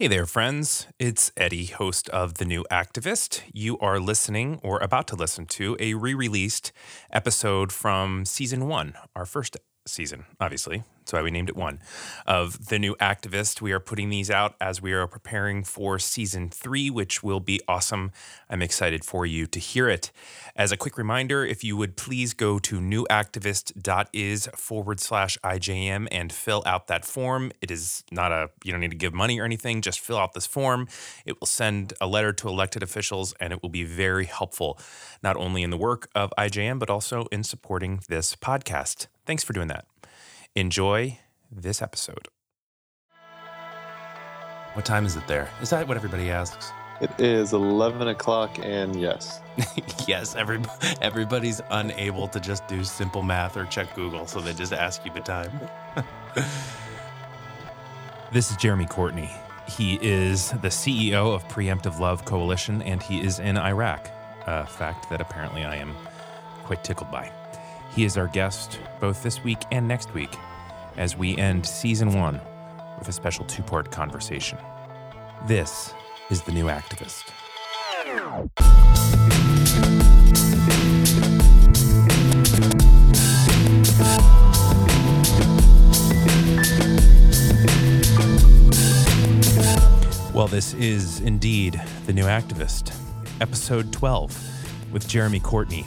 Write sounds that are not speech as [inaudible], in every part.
Hey there, friends. It's Eddie, host of The New Activist. You are listening or about to listen to a re released episode from season one, our first season, obviously. That's why we named it one of The New Activist. We are putting these out as we are preparing for season three, which will be awesome. I'm excited for you to hear it. As a quick reminder, if you would please go to newactivist.is forward slash IJM and fill out that form. It is not a, you don't need to give money or anything, just fill out this form. It will send a letter to elected officials and it will be very helpful, not only in the work of IJM, but also in supporting this podcast. Thanks for doing that. Enjoy this episode. What time is it there? Is that what everybody asks? It is 11 o'clock, and yes. [laughs] yes, every, everybody's unable to just do simple math or check Google, so they just ask you the time. [laughs] this is Jeremy Courtney. He is the CEO of Preemptive Love Coalition, and he is in Iraq, a fact that apparently I am quite tickled by. He is our guest both this week and next week as we end season one with a special two part conversation. This is The New Activist. Well, this is indeed The New Activist, episode 12, with Jeremy Courtney.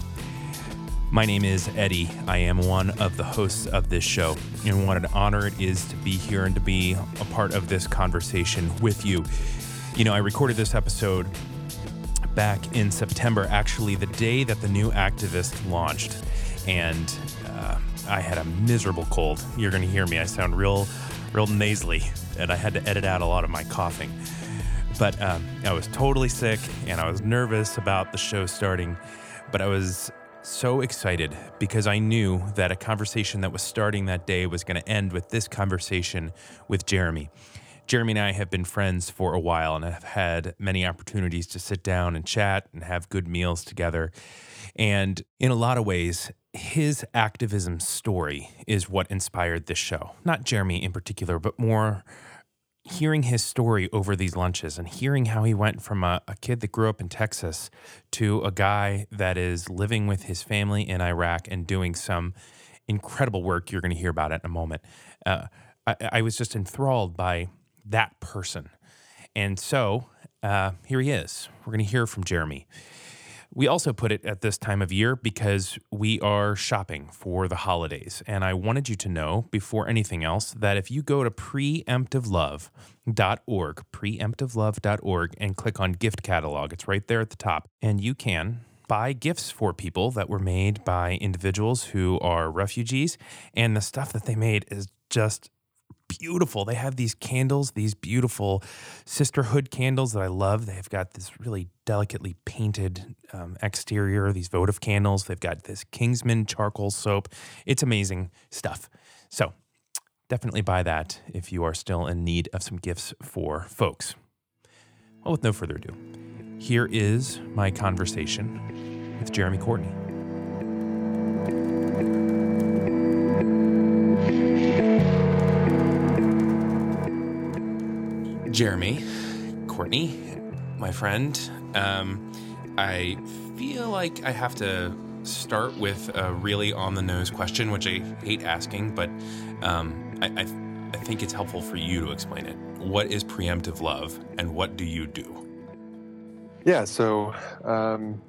My name is Eddie. I am one of the hosts of this show, and what an honor it is to be here and to be a part of this conversation with you. You know, I recorded this episode back in September, actually, the day that the new activist launched, and uh, I had a miserable cold. You're going to hear me. I sound real, real nasally, and I had to edit out a lot of my coughing. But um, I was totally sick, and I was nervous about the show starting. But I was so excited because I knew that a conversation that was starting that day was going to end with this conversation with Jeremy. Jeremy and I have been friends for a while and have had many opportunities to sit down and chat and have good meals together. And in a lot of ways, his activism story is what inspired this show. Not Jeremy in particular, but more hearing his story over these lunches and hearing how he went from a, a, kid that grew up in Texas to a guy that is living with his family in Iraq and doing some incredible work. You're going to hear about it in a moment. Uh, I, I, was just enthralled by that person. And so uh, here he is. We're going to hear from Jeremy. We also put it at this time of year because we are shopping for the holidays. And I wanted you to know, before anything else, that if you go to preemptivelove.org, preemptivelove.org, and click on gift catalog, it's right there at the top, and you can buy gifts for people that were made by individuals who are refugees. And the stuff that they made is just beautiful. They have these candles, these beautiful sisterhood candles that I love. They've got this really delicately painted um, exterior, these votive candles. They've got this Kingsman charcoal soap. It's amazing stuff. So definitely buy that if you are still in need of some gifts for folks. Well, with no further ado, here is my conversation with Jeremy Courtney. Jeremy, Courtney, my friend. Um, I feel like I have to start with a really on the nose question, which I hate asking, but um, I, I, I think it's helpful for you to explain it. What is preemptive love and what do you do? Yeah, so um,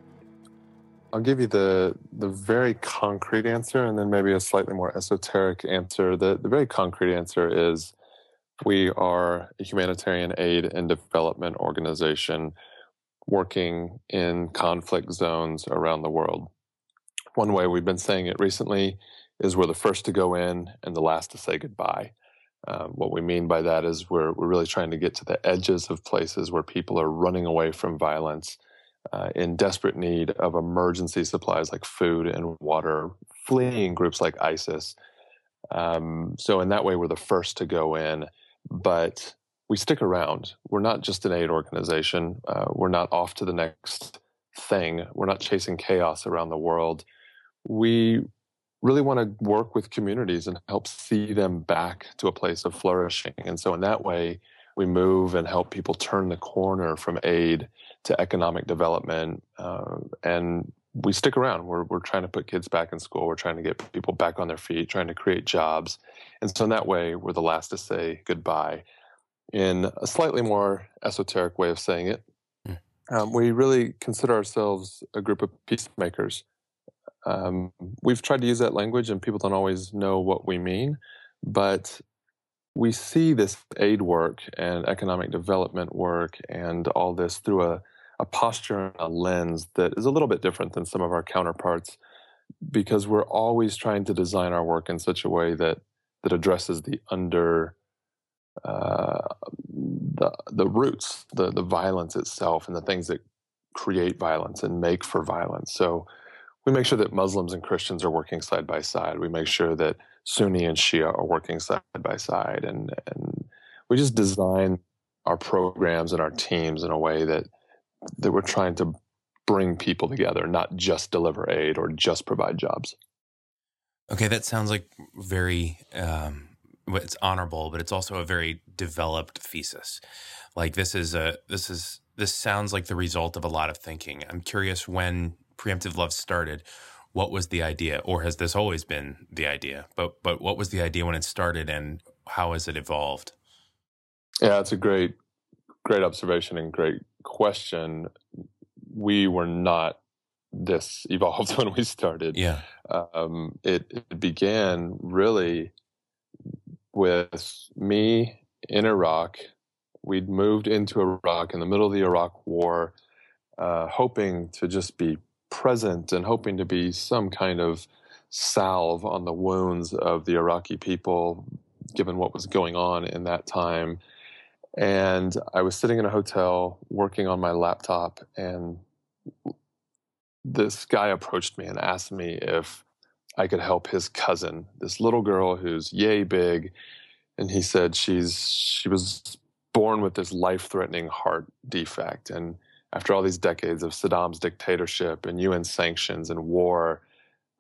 I'll give you the the very concrete answer and then maybe a slightly more esoteric answer. The the very concrete answer is we are a humanitarian aid and development organization working in conflict zones around the world. One way we've been saying it recently is we're the first to go in and the last to say goodbye. Um, what we mean by that is we're, we're really trying to get to the edges of places where people are running away from violence, uh, in desperate need of emergency supplies like food and water, fleeing groups like ISIS. Um, so, in that way, we're the first to go in but we stick around. We're not just an aid organization. Uh, we're not off to the next thing. We're not chasing chaos around the world. We really want to work with communities and help see them back to a place of flourishing. And so, in that way, we move and help people turn the corner from aid to economic development. Uh, and we stick around. We're, we're trying to put kids back in school. We're trying to get people back on their feet, trying to create jobs. And so, in that way, we're the last to say goodbye. In a slightly more esoteric way of saying it, mm. um, we really consider ourselves a group of peacemakers. Um, we've tried to use that language, and people don't always know what we mean. But we see this aid work and economic development work and all this through a, a posture and a lens that is a little bit different than some of our counterparts because we're always trying to design our work in such a way that that addresses the under uh, the the roots, the the violence itself, and the things that create violence and make for violence. So we make sure that Muslims and Christians are working side by side. We make sure that Sunni and Shia are working side by side, and and we just design our programs and our teams in a way that that we're trying to bring people together, not just deliver aid or just provide jobs. Okay, that sounds like very um, it's honorable, but it's also a very developed thesis. Like this is a this is this sounds like the result of a lot of thinking. I'm curious when preemptive love started what was the idea or has this always been the idea but but what was the idea when it started and how has it evolved yeah it's a great great observation and great question we were not this [laughs] evolved when we started. Yeah. Um, it, it began really with me in iraq. We'd moved into iraq in the middle of the iraq war uh, hoping to just be present and hoping to be some kind of salve on the wounds of the Iraqi people, given what was going on in that time. And I was sitting in a hotel working on my laptop, and this guy approached me and asked me if I could help his cousin, this little girl who's yay big. And he said she's she was born with this life-threatening heart defect, and after all these decades of Saddam's dictatorship and UN sanctions and war,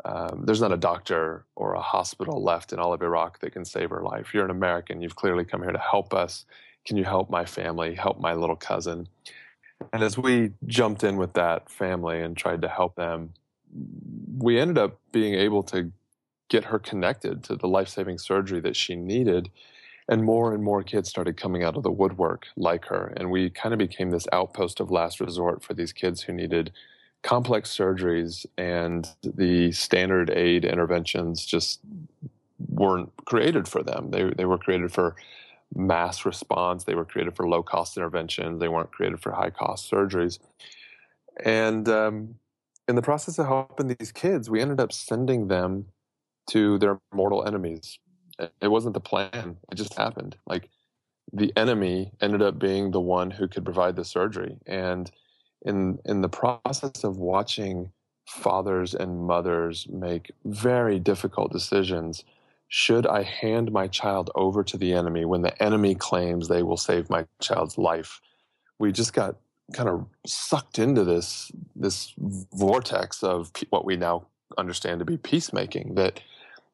um, there's not a doctor or a hospital left in all of Iraq that can save her life. You're an American. You've clearly come here to help us. Can you help my family, help my little cousin? And as we jumped in with that family and tried to help them, we ended up being able to get her connected to the life saving surgery that she needed and more and more kids started coming out of the woodwork like her and we kind of became this outpost of last resort for these kids who needed complex surgeries and the standard aid interventions just weren't created for them they, they were created for mass response they were created for low cost interventions they weren't created for high cost surgeries and um, in the process of helping these kids we ended up sending them to their mortal enemies it wasn't the plan. It just happened. Like the enemy ended up being the one who could provide the surgery. And in in the process of watching fathers and mothers make very difficult decisions, should I hand my child over to the enemy when the enemy claims they will save my child's life? We just got kind of sucked into this this vortex of what we now understand to be peacemaking that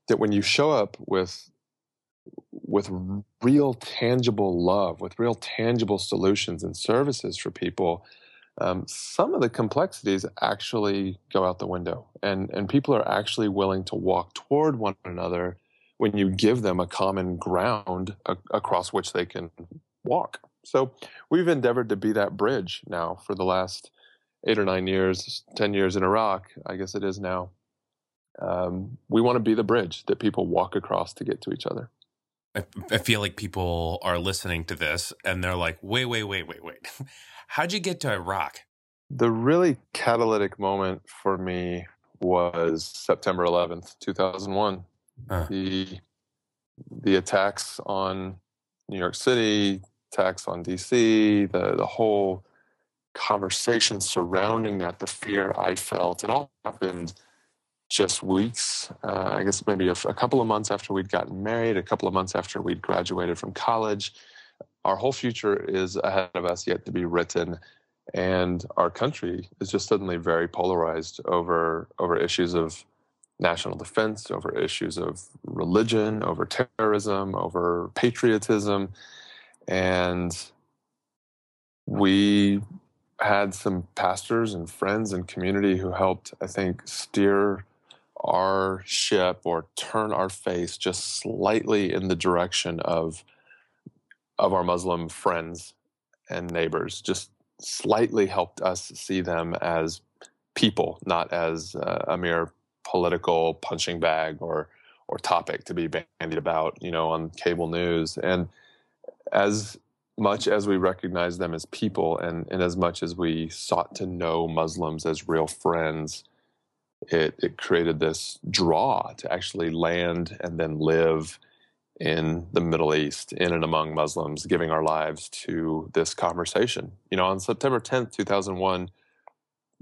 that when you show up with with real tangible love, with real tangible solutions and services for people, um, some of the complexities actually go out the window. And, and people are actually willing to walk toward one another when you give them a common ground a, across which they can walk. So we've endeavored to be that bridge now for the last eight or nine years, 10 years in Iraq, I guess it is now. Um, we want to be the bridge that people walk across to get to each other. I, I feel like people are listening to this and they're like, wait, wait, wait, wait, wait. [laughs] How'd you get to Iraq? The really catalytic moment for me was September 11th, 2001. Uh. The the attacks on New York City, attacks on DC, the the whole conversation surrounding that, the fear I felt, it all happened just weeks, uh, I guess maybe a, a, couple of months after we'd gotten married, a couple of months after we'd graduated from college. Our whole future is ahead of us, yet to be written. And our country is just suddenly very polarized over, over issues of national defense, over issues of religion, over terrorism, over patriotism. And we had some pastors and friends and community who helped, I think, steer our ship or turn our face just slightly in the direction of of our Muslim friends and neighbors. Just slightly helped us see them as people, not as uh, a mere political punching bag or or topic to be bandied about, you know, on cable news. And as much as we recognize them as people and, and as much as we sought to know Muslims as real friends, it, it created this draw to actually land and then live in the Middle East, in and among Muslims, giving our lives to this conversation. You know, on September 10th, 2001,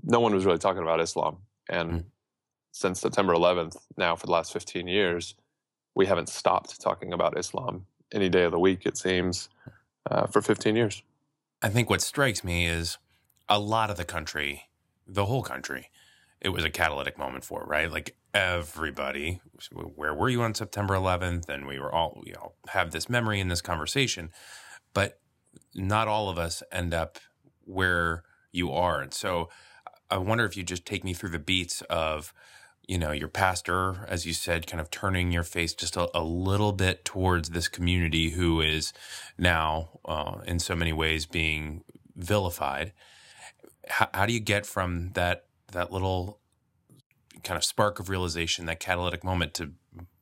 no one was really talking about Islam. And mm. Since September 11th, now for the last 15 years, we haven't stopped talking about Islam any day of the week, it seems uh, for 15 years. I think what strikes me is a lot of the country, the whole country, it was a catalytic moment for, right? Like everybody, where were you on September 11th? And we were all, you know, have this memory in this conversation, but not all of us end up where you are. And so I wonder if you just take me through the beats of, you know, your pastor, as you said, kind of turning your face just a, a little bit towards this community who is now, uh, in so many ways, being vilified. How, how do you get from that that little kind of spark of realization, that catalytic moment, to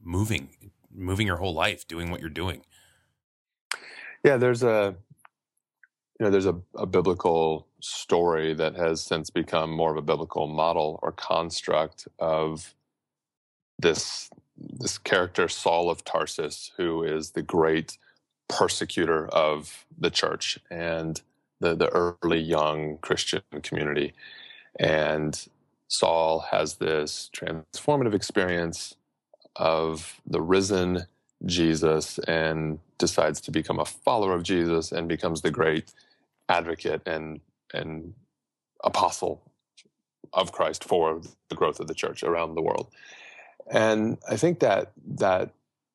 moving, moving your whole life, doing what you're doing? Yeah, there's a you know there's a, a biblical story that has since become more of a biblical model or construct of this this character Saul of Tarsus, who is the great persecutor of the church and the, the early young Christian community. And Saul has this transformative experience of the risen Jesus and decides to become a follower of Jesus and becomes the great advocate and and apostle of Christ for the growth of the church around the world. And I think that that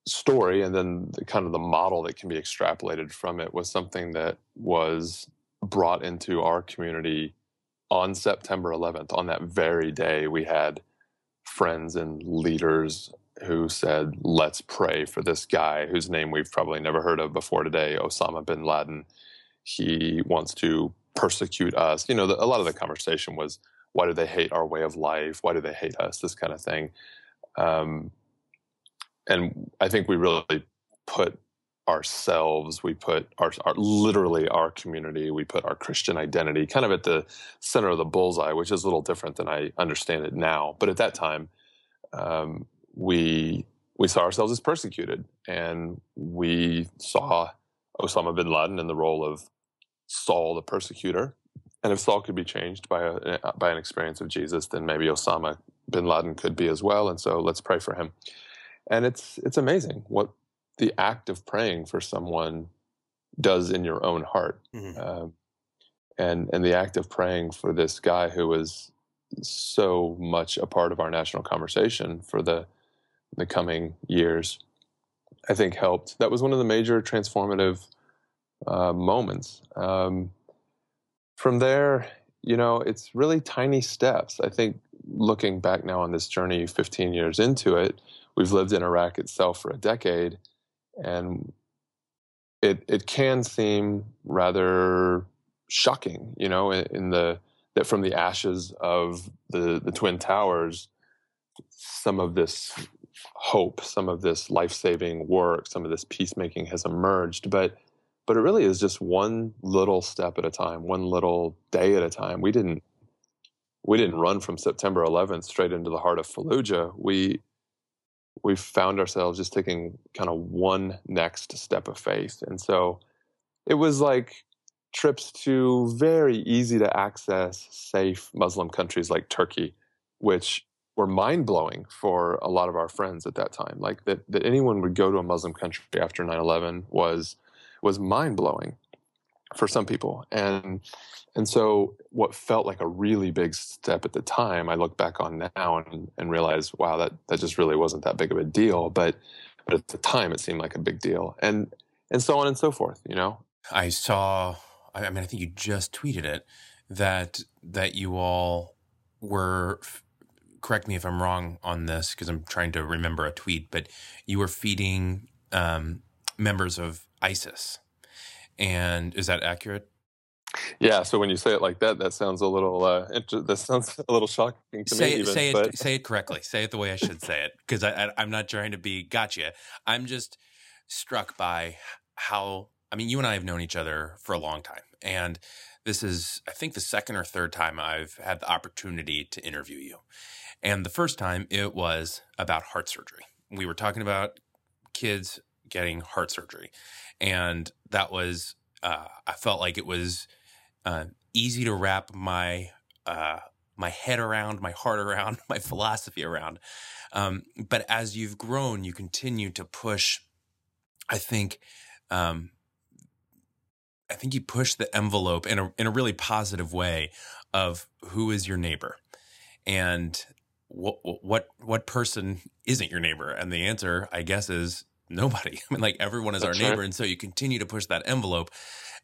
story and then the kind of the model that can be extrapolated from it was something that was brought into our community on September 11th. On that very day, we had friends and leaders who said, Let's pray for this guy whose name we've probably never heard of before today, Osama bin Laden. He wants to persecute us. You know, the, a lot of the conversation was, why do they hate our way of life? Why do they hate us? This kind of thing. Um, and I think we really put ourselves, we put our, our, literally our community, we put our Christian identity kind of at the center of the bullseye, which is a little different than I understand it now. But at that time, um, we we saw ourselves as persecuted, and we saw Osama bin Laden in the role of Saul the persecutor. And if Saul could be changed by a by an experience of Jesus, then maybe Osama bin Laden could be as well. And so let's pray for him. And it's it's amazing what the act of praying for someone does in your own heart. Mm-hmm. Um, and and the act of praying for this guy who was so much a part of our national conversation for the the coming years, I think helped. That was one of the major transformative uh, moments. Um, from there, you know, it's really tiny steps. I think looking back now on this journey, 15 years into it, we've lived in Iraq itself for a decade, and it it can seem rather shocking, you know, in, in the that from the ashes of the the twin towers, some of this hope, some of this life saving work, some of this peacemaking has emerged, but but it really is just one little step at a time, one little day at a time. We didn't we didn't run from September 11th straight into the heart of Fallujah. We we found ourselves just taking kind of one next step of faith, and so it was like trips to very easy to access, safe Muslim countries like Turkey, which were mind blowing for a lot of our friends at that time. Like that that anyone would go to a Muslim country after 9/11 was was mind blowing for some people. And and so what felt like a really big step at the time, I look back on now and, and realize, wow, that, that just really wasn't that big of a deal. But but at the time it seemed like a big deal. And and so on and so forth, you know. I saw. I mean, I think you just tweeted it that that you all were. Correct me if I'm wrong on this because I'm trying to remember a tweet, but you were feeding um, members of ISIS, and is that accurate? Yeah. So when you say it like that, that sounds a little uh, inter- that sounds [laughs] a little shocking to say me. It, even, say but... it. Say it correctly. Say it the way I should say it because I, I, am not trying to be gotcha. I'm just struck by how. I mean, you and I have known each other for a long time, and this is, I think, the second or third time I've had the opportunity to interview you. And the first time it was about heart surgery. We were talking about kids getting heart surgery, and that was. Uh, I felt like it was uh, easy to wrap my uh, my head around, my heart around, [laughs] my philosophy around. Um, but as you've grown, you continue to push. I think, um, I think you push the envelope in a in a really positive way of who is your neighbor, and what what what person isn't your neighbor. And the answer, I guess, is nobody. [laughs] I mean, like everyone is That's our neighbor, right. and so you continue to push that envelope.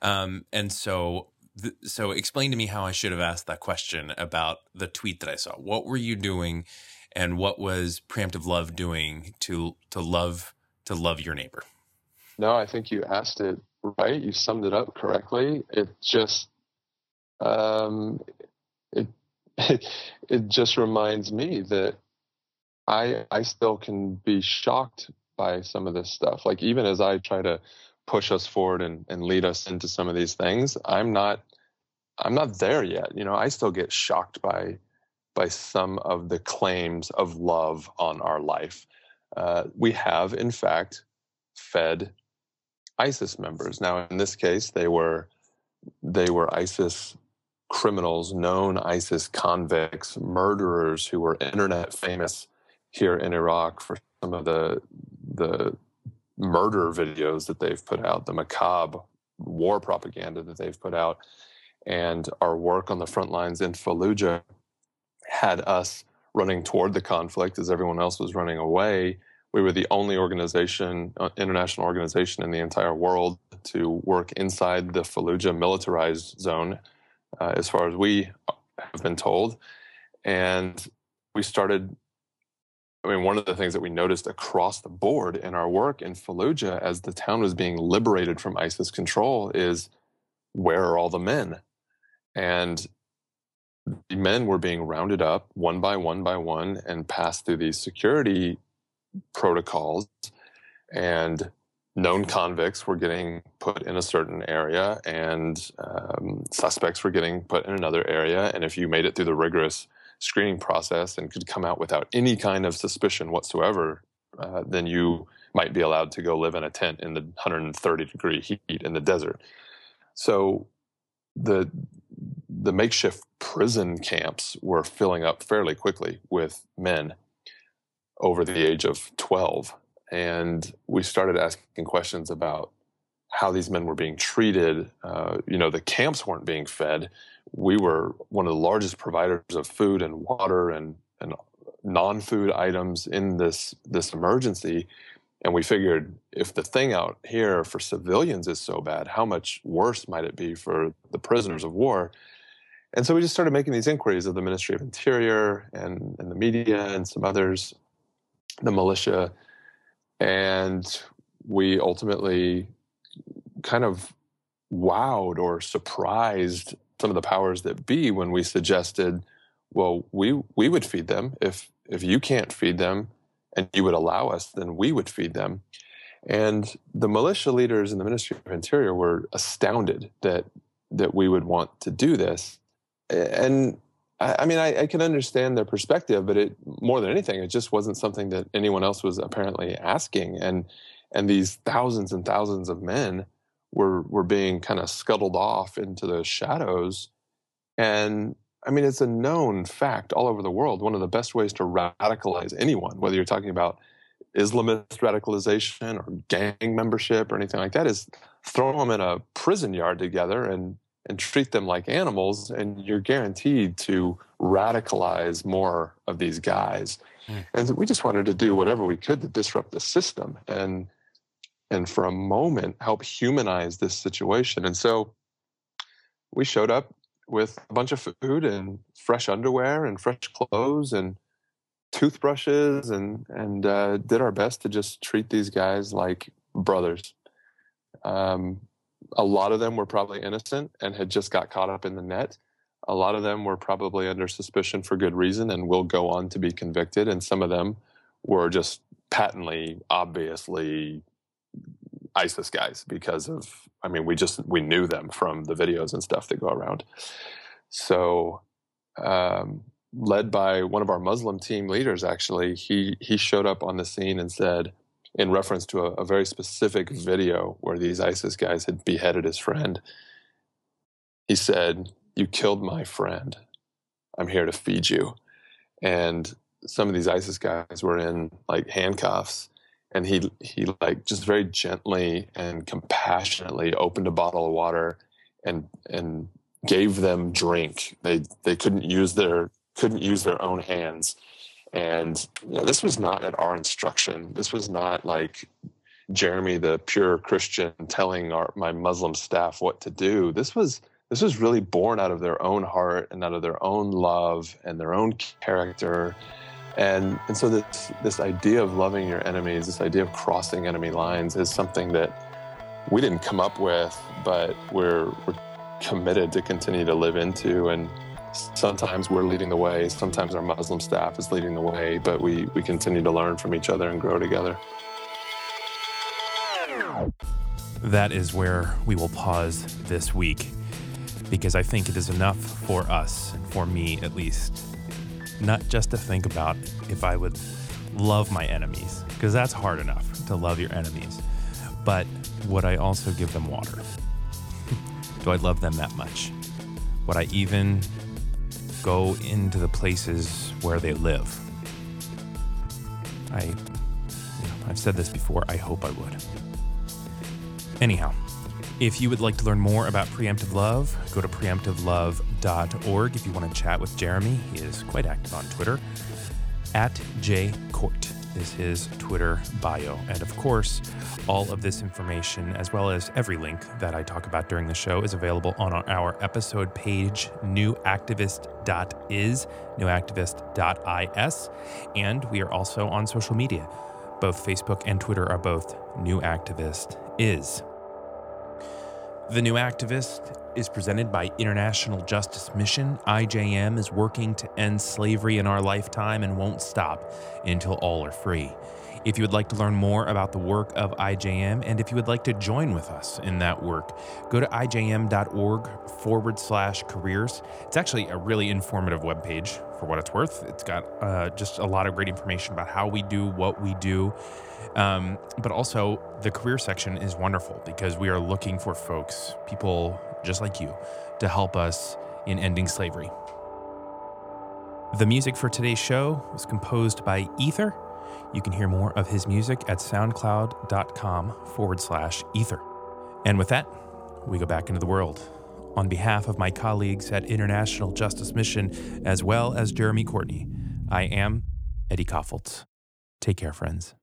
Um, and so so explain to me how I should have asked that question about the tweet that I saw. What were you doing and what was preemptive love doing to to love to love your neighbor? No, I think you asked it right. You summed it up correctly. It just um it it, [laughs] it just reminds me that I I still can be shocked by some of this stuff. Like even as I try to push us forward and, and lead us into some of these things. I'm not I'm not there yet. You know, I still get shocked by by some of the claims of love on our life. Uh, we have, in fact, fed ISIS members. Now, in this case, they were they were ISIS criminals, known ISIS convicts, murderers who were internet famous here in Iraq for some of the the murder videos that they've put out, the macabre war propaganda that they've put out, and our work on the front lines in Fallujah had us running toward the conflict as everyone else was running away. We were the only organization, uh, international organization in the entire world to work inside the Fallujah militarized zone, uh, as far as we have been told. And we started I mean, one of the things that we noticed across the board in our work in Fallujah as the town was being liberated from ISIS control is where are all the men? And the men were being rounded up one by one by one and passed through these security protocols. And known convicts were getting put in a certain area, and um, suspects were getting put in another area. And if you made it through the rigorous screening process and could come out without any kind of suspicion whatsoever, uh, then you might be allowed to go live in a tent in the 130 degree heat in the desert. So the the makeshift prison camps were filling up fairly quickly with men over the age of 12 and we started asking questions about how these men were being treated uh, you know the camps weren't being fed. We were one of the largest providers of food and water and, and non-food items in this this emergency. And we figured if the thing out here for civilians is so bad how much worse might it be for the prisoners of war? And so we just started making these inquiries of the ministry of interior and, and the media and some others the militia. And we ultimately kind of wowed or surprised some of the powers that be when we suggested, well, we we would feed them if if you can't feed them and you would allow us, then we would feed them. And the militia leaders in the Ministry of Interior were astounded that that we would want to do this. And I, I mean, I, I, can understand their perspective, but it more than anything, it just wasn't something that anyone else was apparently asking. And and these thousands and thousands of men were were being kind of scuttled off into the shadows. And i mean it's a known fact all over the world one of the best ways to radicalize anyone whether you're talking about islamist radicalization or gang membership or anything like that is throw them in a prison yard together and and treat them like animals and you're guaranteed to radicalize more of these guys. Mm. and we just wanted to do whatever we could to disrupt the system. And and for a moment help humanize this situation. And so we showed up with a bunch of food and fresh underwear and fresh clothes and toothbrushes and and uh, did our best to just treat these guys like brothers. Um, a lot of them were probably innocent and had just got caught up in the net. A lot of them were probably under suspicion for good reason and will go on to be convicted. And some of them were just patently, obviously ISIS guys because of, I mean, we just, we knew them from the videos and stuff that go around. So, um, led by one of our Muslim team leaders, actually, he, he showed up on the scene and said, in reference to a, a very specific video where these ISIS guys had beheaded his friend, he said, You killed my friend. I'm here to feed you. And some of these ISIS guys were in like handcuffs and he he like just very gently and compassionately opened a bottle of water and and gave them drink. They they couldn't use their couldn't use their own hands. And you know, this was not at our instruction. This was not like Jeremy, the pure Christian, telling our my Muslim staff what to do. This was this was really born out of their own heart and out of their own love and their own character and, and so this, this idea of loving your enemies, this idea of crossing enemy lines is something that we didn't come up with, but we're, we're committed to continue to live into. And sometimes we're leading the way, sometimes our Muslim staff is leading the way, but we, we continue to learn from each other and grow together. That is where we will pause this week because I think it is enough for us, and for me at least, not just to think about if I would love my enemies, because that's hard enough to love your enemies, but would I also give them water? Do I love them that much? Would I even go into the places where they live? I, you know, I've said this before, I hope I would. Anyhow, if you would like to learn more about Preemptive Love, go to preemptivelove.org. If you want to chat with Jeremy, he is quite active on Twitter. At jcourt is his Twitter bio. And of course, all of this information, as well as every link that I talk about during the show, is available on our episode page, newactivist.is, newactivist.is. And we are also on social media. Both Facebook and Twitter are both New Activist Is. The New Activist is presented by International Justice Mission. IJM is working to end slavery in our lifetime and won't stop until all are free. If you would like to learn more about the work of IJM and if you would like to join with us in that work, go to ijm.org forward slash careers. It's actually a really informative webpage for what it's worth. It's got uh, just a lot of great information about how we do what we do. Um, but also, the career section is wonderful because we are looking for folks, people just like you, to help us in ending slavery. The music for today's show was composed by Ether. You can hear more of his music at soundcloud.com forward slash ether. And with that, we go back into the world. On behalf of my colleagues at International Justice Mission, as well as Jeremy Courtney, I am Eddie Kaufholz. Take care, friends.